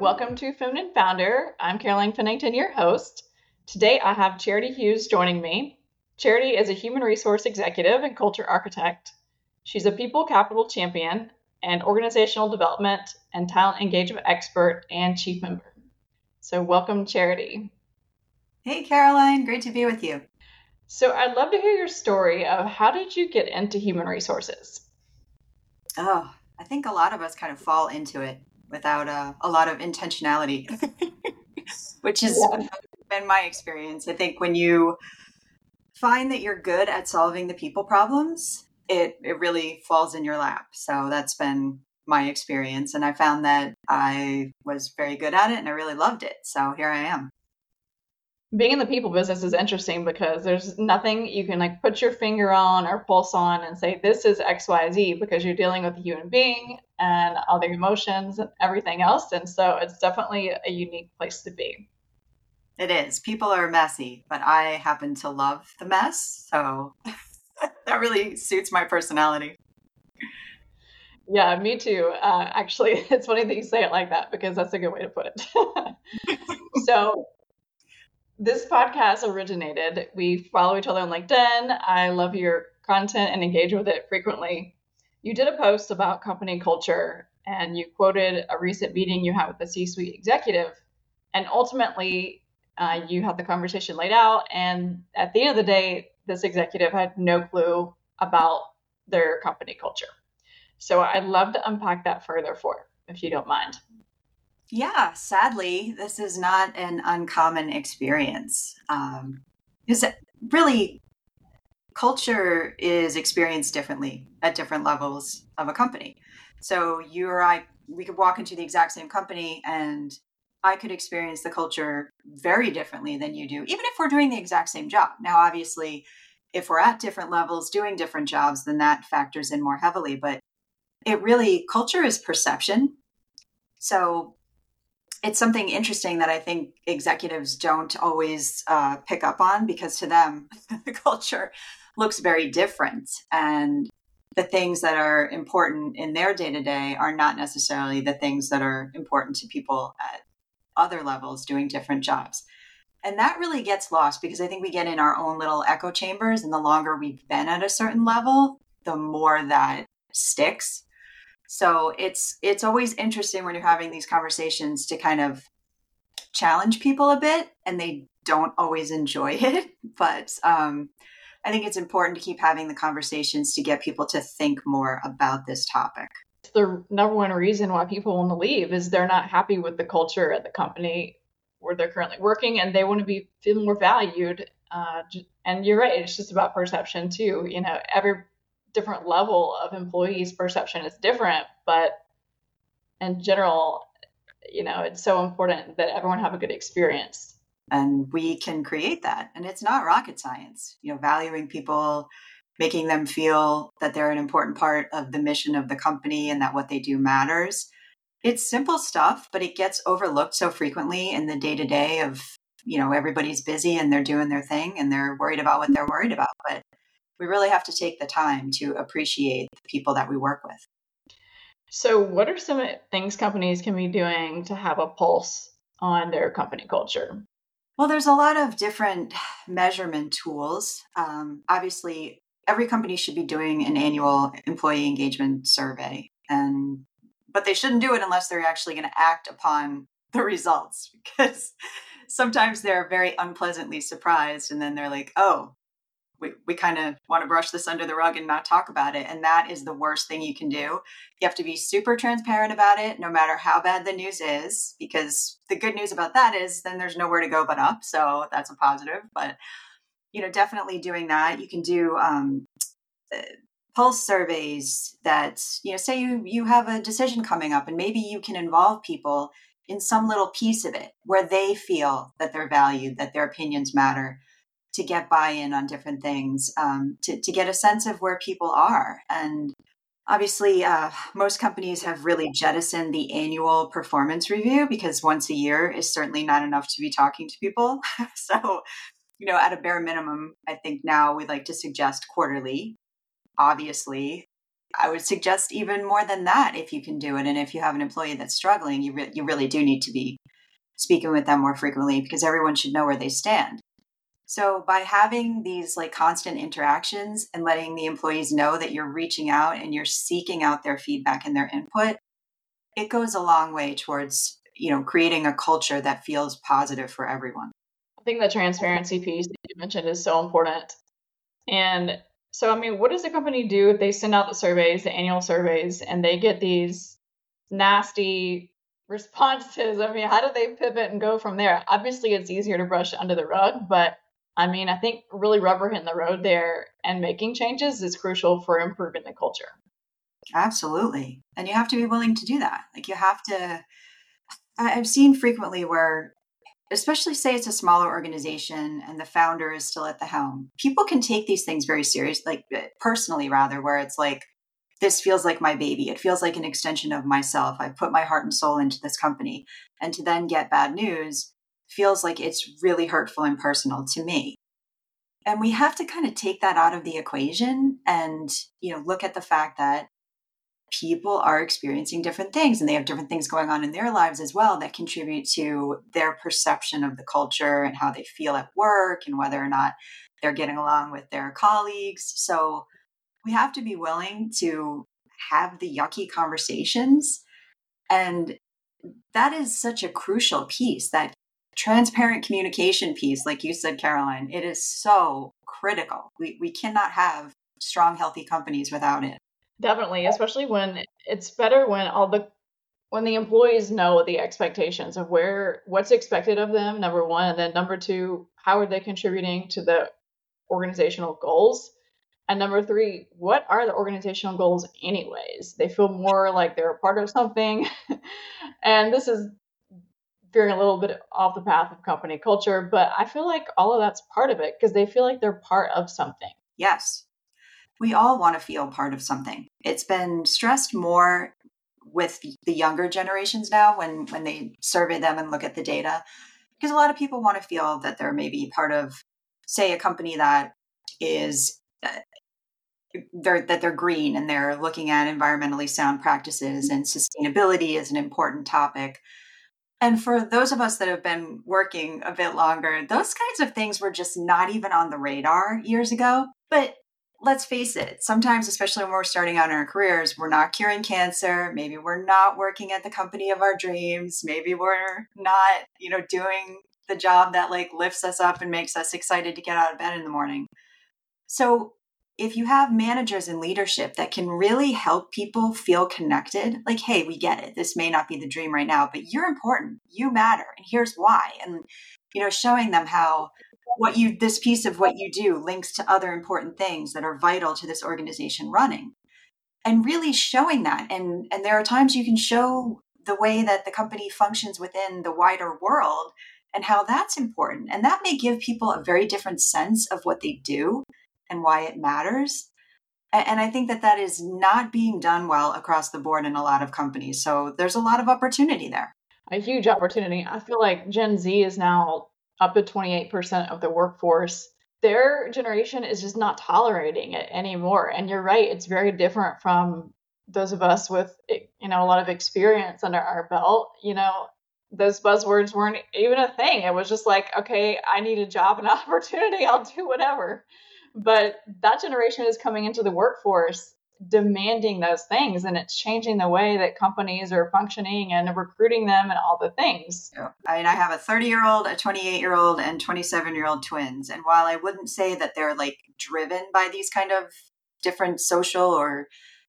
Welcome to Feminine Founder. I'm Caroline Pennington, your host. Today I have Charity Hughes joining me. Charity is a human resource executive and culture architect. She's a people capital champion and organizational development and talent engagement expert and chief member. So, welcome, Charity. Hey, Caroline. Great to be with you. So, I'd love to hear your story of how did you get into human resources? Oh, I think a lot of us kind of fall into it without a, a lot of intentionality, which has yeah. been my experience. I think when you find that you're good at solving the people problems, it, it really falls in your lap. So that's been my experience. And I found that I was very good at it and I really loved it. So here I am being in the people business is interesting because there's nothing you can like put your finger on or pulse on and say this is xyz because you're dealing with a human being and all their emotions and everything else. And so it's definitely a unique place to be. It is. People are messy but i happen to love the mess. So that really suits my personality. Yeah me too. Uh, actually it's funny that you say it like that because that's a good way to put it. So this podcast originated. We follow each other on LinkedIn. I love your content and engage with it frequently. You did a post about company culture and you quoted a recent meeting you had with a C suite executive. And ultimately, uh, you had the conversation laid out. And at the end of the day, this executive had no clue about their company culture. So I'd love to unpack that further for, if you don't mind. Yeah, sadly, this is not an uncommon experience. Um, because really, culture is experienced differently at different levels of a company. So you or I, we could walk into the exact same company and I could experience the culture very differently than you do, even if we're doing the exact same job. Now, obviously, if we're at different levels doing different jobs, then that factors in more heavily. But it really, culture is perception. So it's something interesting that I think executives don't always uh, pick up on because to them, the culture looks very different. And the things that are important in their day to day are not necessarily the things that are important to people at other levels doing different jobs. And that really gets lost because I think we get in our own little echo chambers. And the longer we've been at a certain level, the more that sticks so it's it's always interesting when you're having these conversations to kind of challenge people a bit, and they don't always enjoy it. But um, I think it's important to keep having the conversations to get people to think more about this topic. The number one reason why people want to leave is they're not happy with the culture at the company where they're currently working, and they want to be feel more valued. Uh, and you're right; it's just about perception too. You know, every different level of employees' perception is different, but in general, you know, it's so important that everyone have a good experience. And we can create that. And it's not rocket science, you know, valuing people, making them feel that they're an important part of the mission of the company and that what they do matters. It's simple stuff, but it gets overlooked so frequently in the day to day of, you know, everybody's busy and they're doing their thing and they're worried about what they're worried about. But we really have to take the time to appreciate the people that we work with. So, what are some things companies can be doing to have a pulse on their company culture? Well, there's a lot of different measurement tools. Um, obviously, every company should be doing an annual employee engagement survey, and but they shouldn't do it unless they're actually going to act upon the results because sometimes they're very unpleasantly surprised and then they're like, oh, we, we kind of want to brush this under the rug and not talk about it. And that is the worst thing you can do. You have to be super transparent about it, no matter how bad the news is, because the good news about that is then there's nowhere to go but up. So that's a positive. But, you know, definitely doing that. You can do um, uh, pulse surveys that, you know, say you, you have a decision coming up and maybe you can involve people in some little piece of it where they feel that they're valued, that their opinions matter to get buy-in on different things um, to, to get a sense of where people are and obviously uh, most companies have really jettisoned the annual performance review because once a year is certainly not enough to be talking to people so you know at a bare minimum i think now we'd like to suggest quarterly obviously I would suggest even more than that if you can do it. And if you have an employee that's struggling, you, re- you really do need to be speaking with them more frequently because everyone should know where they stand. So by having these like constant interactions and letting the employees know that you're reaching out and you're seeking out their feedback and their input, it goes a long way towards, you know, creating a culture that feels positive for everyone. I think the transparency piece that you mentioned is so important. And so, I mean, what does the company do if they send out the surveys, the annual surveys, and they get these nasty responses? I mean, how do they pivot and go from there? Obviously, it's easier to brush under the rug, but I mean, I think really rubber hitting the road there and making changes is crucial for improving the culture. Absolutely. And you have to be willing to do that. Like, you have to. I've seen frequently where especially say it's a smaller organization and the founder is still at the helm people can take these things very serious like eh, personally rather where it's like this feels like my baby it feels like an extension of myself i put my heart and soul into this company and to then get bad news feels like it's really hurtful and personal to me and we have to kind of take that out of the equation and you know look at the fact that people are experiencing different things and they have different things going on in their lives as well that contribute to their perception of the culture and how they feel at work and whether or not they're getting along with their colleagues. So we have to be willing to have the yucky conversations. And that is such a crucial piece that transparent communication piece, like you said, Caroline, it is so critical. We, we cannot have strong, healthy companies without it. Definitely, especially when it's better when all the when the employees know the expectations of where what's expected of them number one and then number two how are they contributing to the organizational goals and number three what are the organizational goals anyways they feel more like they're a part of something and this is veering a little bit off the path of company culture but i feel like all of that's part of it because they feel like they're part of something. Yes. We all want to feel part of something. It's been stressed more with the younger generations now when when they survey them and look at the data because a lot of people want to feel that they're maybe part of say a company that is uh, they're, that they're green and they're looking at environmentally sound practices and sustainability is an important topic and for those of us that have been working a bit longer those kinds of things were just not even on the radar years ago but let's face it, sometimes, especially when we're starting out in our careers, we're not curing cancer. Maybe we're not working at the company of our dreams. Maybe we're not, you know, doing the job that like lifts us up and makes us excited to get out of bed in the morning. So, if you have managers and leadership that can really help people feel connected, like, hey, we get it. This may not be the dream right now, but you're important. You matter. And here's why. And, you know, showing them how what you this piece of what you do links to other important things that are vital to this organization running and really showing that and and there are times you can show the way that the company functions within the wider world and how that's important and that may give people a very different sense of what they do and why it matters and i think that that is not being done well across the board in a lot of companies so there's a lot of opportunity there a huge opportunity i feel like gen z is now up to 28% of the workforce, their generation is just not tolerating it anymore. And you're right, it's very different from those of us with you know a lot of experience under our belt. You know, those buzzwords weren't even a thing. It was just like, okay, I need a job and opportunity, I'll do whatever. But that generation is coming into the workforce demanding those things and it's changing the way that companies are functioning and recruiting them and all the things. I mean, I have a 30 year old, a 28 year old, and 27 year old twins. And while I wouldn't say that they're like driven by these kind of different social or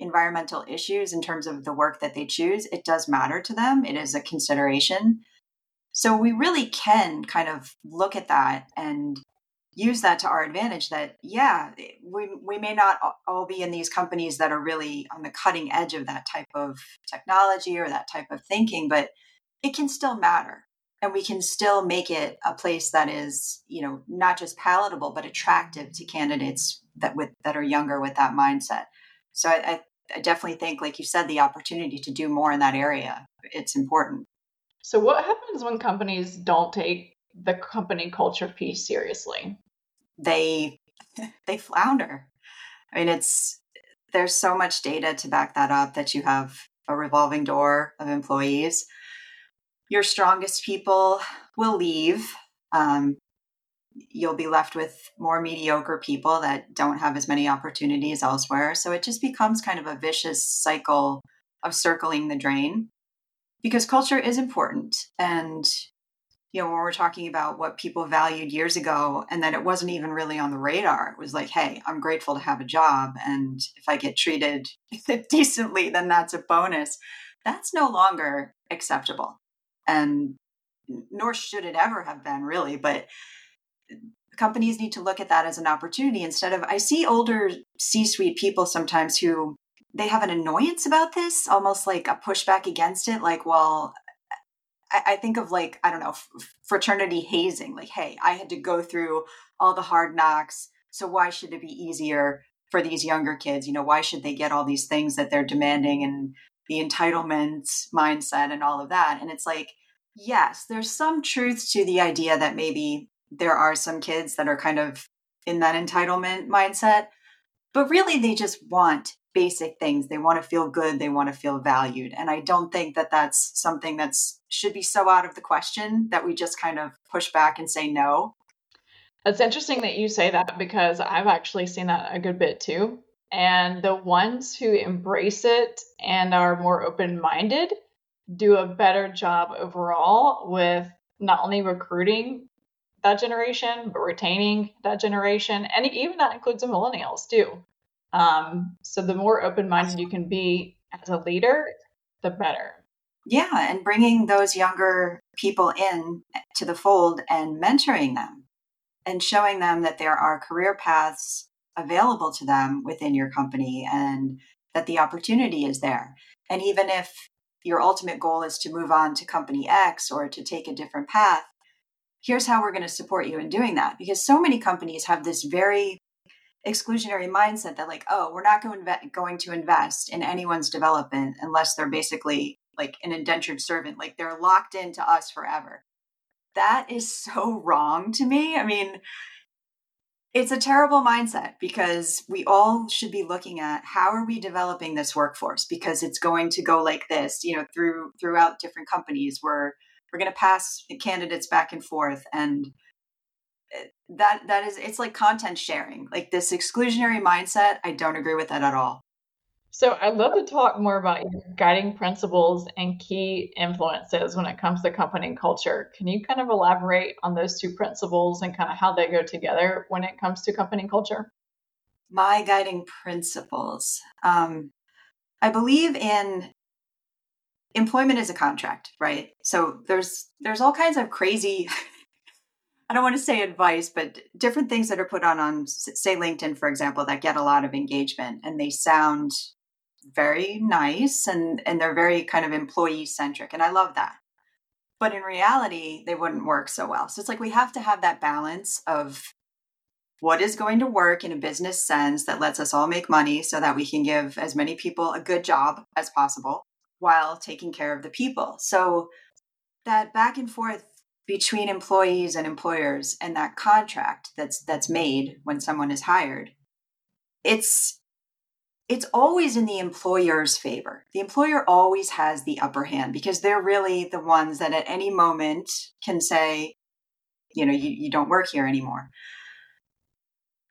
environmental issues in terms of the work that they choose, it does matter to them. It is a consideration. So we really can kind of look at that and use that to our advantage that yeah we, we may not all be in these companies that are really on the cutting edge of that type of technology or that type of thinking but it can still matter. And we can still make it a place that is you know not just palatable but attractive to candidates that with that are younger with that mindset. So I, I definitely think like you said the opportunity to do more in that area it's important. So what happens when companies don't take the company culture piece seriously? They they flounder. I mean, it's there's so much data to back that up that you have a revolving door of employees. Your strongest people will leave. Um, you'll be left with more mediocre people that don't have as many opportunities elsewhere. So it just becomes kind of a vicious cycle of circling the drain because culture is important. And, you know, when we're talking about what people valued years ago and that it wasn't even really on the radar, it was like, hey, I'm grateful to have a job. And if I get treated decently, then that's a bonus. That's no longer acceptable. And nor should it ever have been, really. But companies need to look at that as an opportunity instead of i see older c-suite people sometimes who they have an annoyance about this almost like a pushback against it like well i, think of like i don't know fraternity hazing like hey i had to go through all the hard knocks so why should it be easier for these younger kids? You know why should they get all these things that they're demanding and the entitlement mindset and all of that? And it's like yes there's some truth to the idea that maybe there are some kids that are kind of in that entitlement mindset, but really they just want basic things. They want to feel good, they want to feel valued. And I don't think that that's something that's should be so out of the question that we just kind of push back and say no. It's interesting that you say that because I've actually seen that a good bit too. And the ones who embrace it and are more open minded do a better job overall with not only recruiting that generation, but retaining that generation. And even that includes the millennials too. Um, so the more open minded you can be as a leader, the better. Yeah, and bringing those younger people in to the fold and mentoring them and showing them that there are career paths available to them within your company and that the opportunity is there. And even if your ultimate goal is to move on to company X or to take a different path, here's how we're going to support you in doing that. Because so many companies have this very exclusionary mindset that, like, oh, we're not going, going to invest in anyone's development unless they're basically like an indentured servant, like they're locked into us forever. That is so wrong to me. I mean, it's a terrible mindset because we all should be looking at how are we developing this workforce because it's going to go like this you know through throughout different companies where we're going to pass candidates back and forth and that that is it's like content sharing like this exclusionary mindset i don't agree with that at all. So i'd love to talk more about your guiding principles and key influences when it comes to company culture. Can you kind of elaborate on those two principles and kind of how they go together when it comes to company culture? My guiding principles um, i believe in employment is a contract, right? So there's there's all kinds of crazy I don't want to say advice, but different things that are put on on say LinkedIn for example that get a lot of engagement and they sound very nice and and they're very kind of employee centric and I love that. But in reality, they wouldn't work so well. So it's like we have to have that balance of what is going to work in a business sense that lets us all make money so that we can give as many people a good job as possible while taking care of the people. So that back and forth between employees and employers and that contract that's that's made when someone is hired it's it's always in the employer's favor. The employer always has the upper hand because they're really the ones that at any moment can say, you know, you, you don't work here anymore.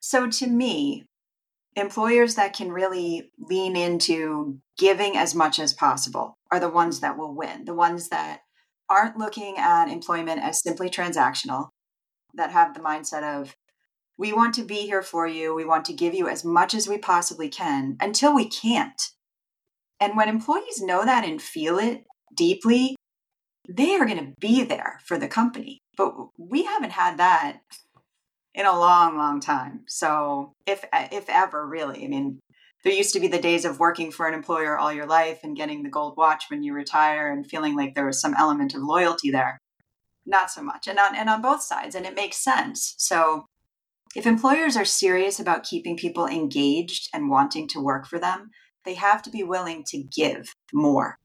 So to me, employers that can really lean into giving as much as possible are the ones that will win. The ones that aren't looking at employment as simply transactional, that have the mindset of, we want to be here for you. We want to give you as much as we possibly can until we can't. And when employees know that and feel it deeply, they are going to be there for the company. But we haven't had that in a long, long time. So, if if ever, really, I mean, there used to be the days of working for an employer all your life and getting the gold watch when you retire and feeling like there was some element of loyalty there. Not so much, and on and on both sides, and it makes sense. So, if employers are serious about keeping people engaged and wanting to work for them, they have to be willing to give more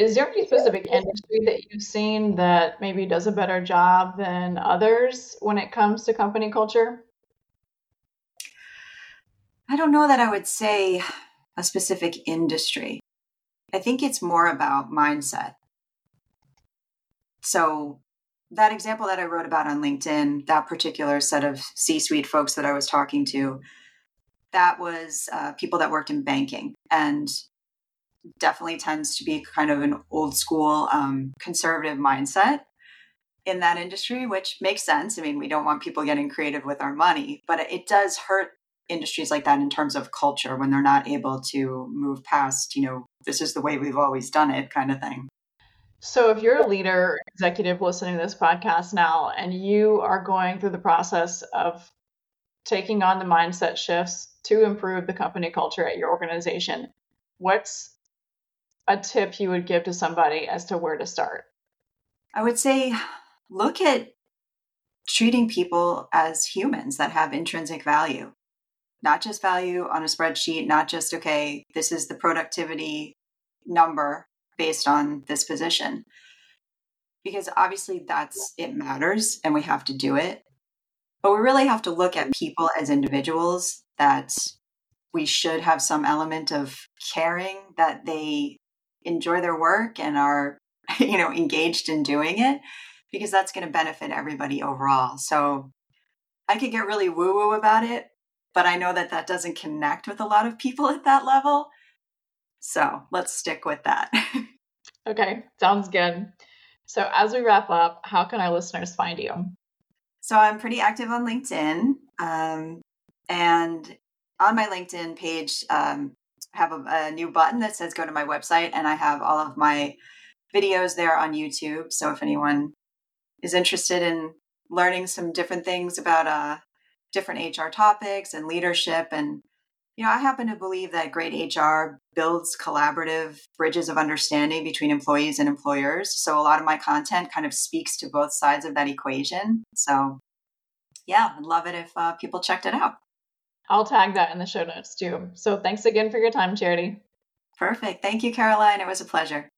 is there any specific industry that you've seen that maybe does a better job than others when it comes to company culture? I don't know that I would say a specific industry. I think it's more about mindset. So, that example that I wrote about on LinkedIn, that particular set of C suite folks that I was talking to, that was uh, people that worked in banking and definitely tends to be kind of an old school um, conservative mindset in that industry, which makes sense. I mean, we don't want people getting creative with our money, but it does hurt industries like that in terms of culture when they're not able to move past, you know, this is the way we've always done it kind of thing. So, if you're a leader, executive listening to this podcast now, and you are going through the process of taking on the mindset shifts to improve the company culture at your organization, what's a tip you would give to somebody as to where to start? I would say look at treating people as humans that have intrinsic value, not just value on a spreadsheet, not just, okay, this is the productivity number based on this position. Because obviously that's it matters and we have to do it. But we really have to look at people as individuals that we should have some element of caring that they enjoy their work and are you know engaged in doing it because that's going to benefit everybody overall so i could get really woo woo about it but i know that that doesn't connect with a lot of people at that level. So let's stick with that. Okay sounds good. So as we wrap up how can our listeners find you? So i'm pretty active on linkedin um, and on my linkedin page um, have a, a new button that says go to my website, and I have all of my videos there on YouTube. So if anyone is interested in learning some different things about uh, different HR topics and leadership, and you know, I happen to believe that great HR builds collaborative bridges of understanding between employees and employers. So a lot of my content kind of speaks to both sides of that equation. So yeah, I'd love it if uh, people checked it out. I'll tag that in the show notes too. So thanks again for your time, Charity. Perfect. Thank you, Caroline. It was a pleasure.